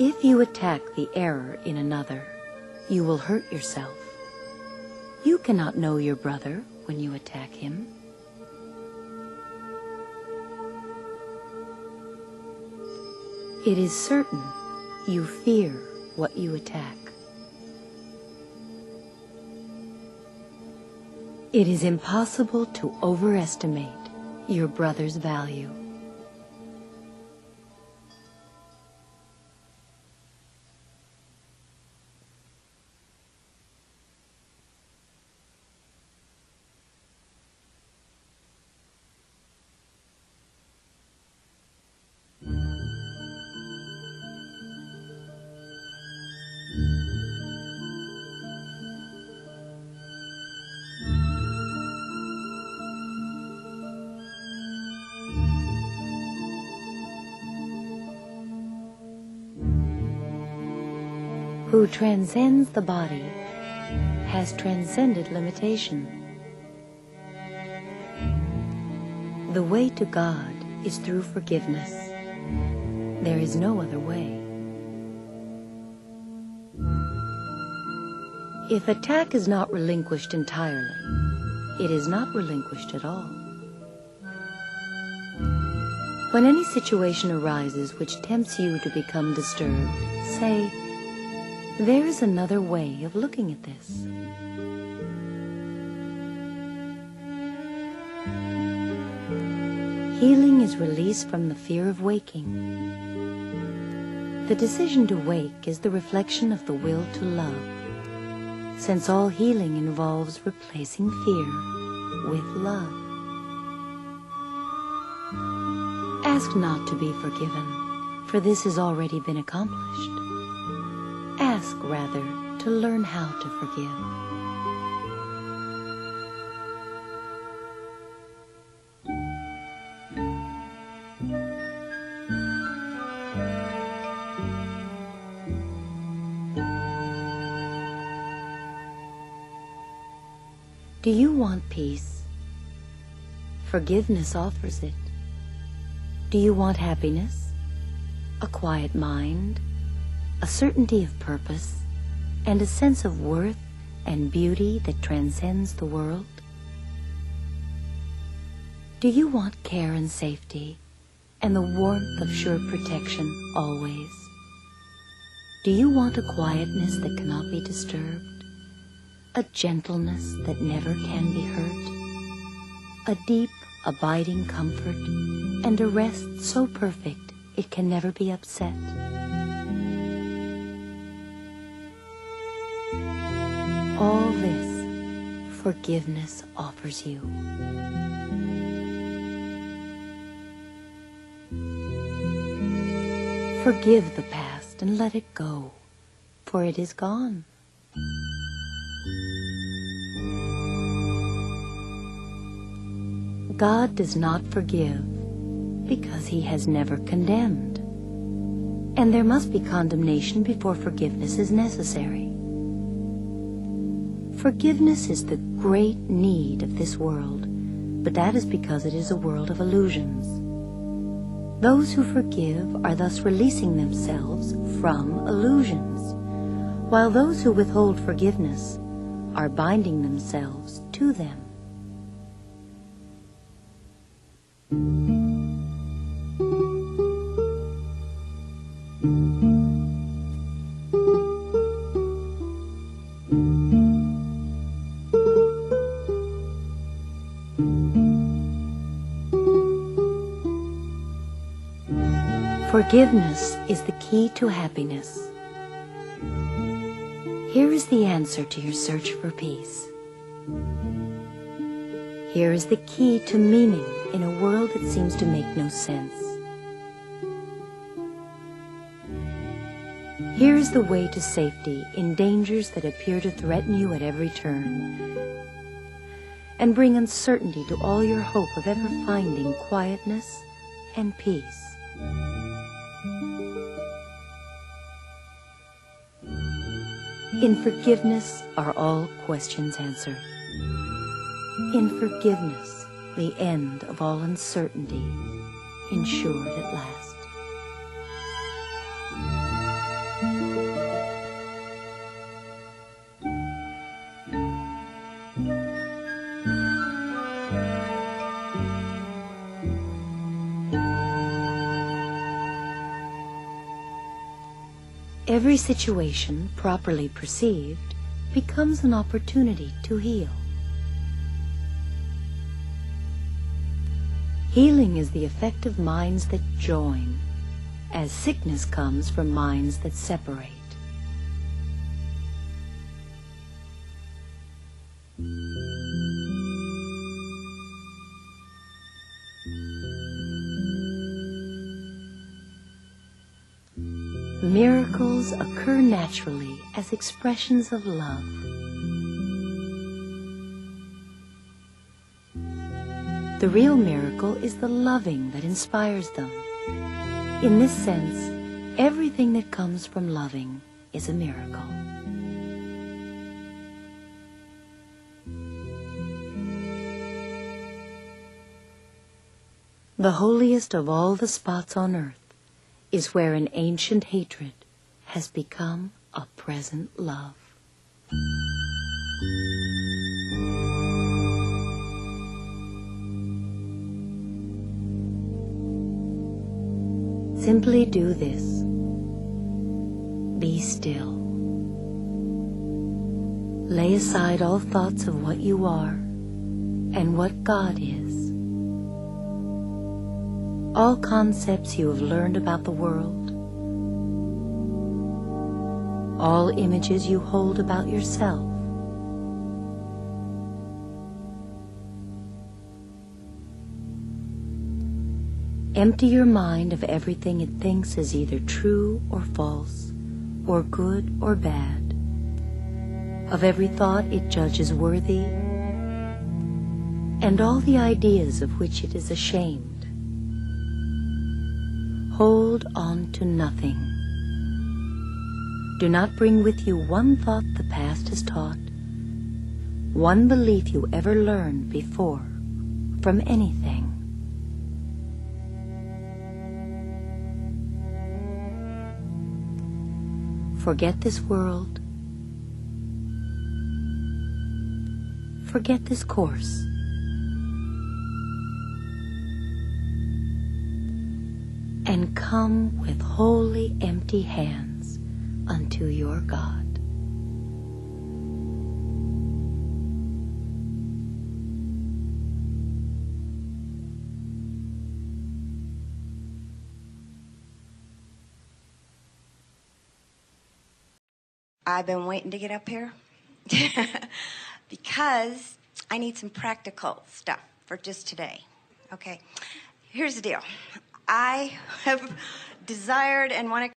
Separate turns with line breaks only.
If you attack the error in another, you will hurt yourself. You cannot know your brother when you attack him. It is certain you fear what you attack. It is impossible to overestimate your brother's value. Who transcends the body has transcended limitation. The way to God is through forgiveness. There is no other way. If attack is not relinquished entirely, it is not relinquished at all. When any situation arises which tempts you to become disturbed, say, there is another way of looking at this. Healing is release from the fear of waking. The decision to wake is the reflection of the will to love, since all healing involves replacing fear with love. Ask not to be forgiven, for this has already been accomplished. Ask, rather, to learn how to forgive. Do you want peace? Forgiveness offers it. Do you want happiness? A quiet mind? A certainty of purpose? And a sense of worth and beauty that transcends the world? Do you want care and safety and the warmth of sure protection always? Do you want a quietness that cannot be disturbed? A gentleness that never can be hurt? A deep, abiding comfort and a rest so perfect it can never be upset? All this forgiveness offers you. Forgive the past and let it go, for it is gone. God does not forgive because he has never condemned. And there must be condemnation before forgiveness is necessary. Forgiveness is the great need of this world, but that is because it is a world of illusions. Those who forgive are thus releasing themselves from illusions, while those who withhold forgiveness are binding themselves to them. Forgiveness is the key to happiness. Here is the answer to your search for peace. Here is the key to meaning in a world that seems to make no sense. Here is the way to safety in dangers that appear to threaten you at every turn and bring uncertainty to all your hope of ever finding quietness and peace. In forgiveness are all questions answered. In forgiveness, the end of all uncertainty ensured at last. Every situation, properly perceived, becomes an opportunity to heal. Healing is the effect of minds that join, as sickness comes from minds that separate. Miracles occur naturally as expressions of love. The real miracle is the loving that inspires them. In this sense, everything that comes from loving is a miracle. The holiest of all the spots on earth is where an ancient hatred has become a present love. Simply do this. Be still. Lay aside all thoughts of what you are and what God is. All concepts you have learned about the world. All images you hold about yourself. Empty your mind of everything it thinks is either true or false, or good or bad, of every thought it judges worthy, and all the ideas of which it is ashamed. Hold on to nothing. Do not bring with you one thought the past has taught, one belief you ever learned before from anything. Forget this world. Forget this course. And come with wholly empty hands unto your God.
I've been waiting to get up here because I need some practical stuff for just today. Okay, here's the deal I have desired and want to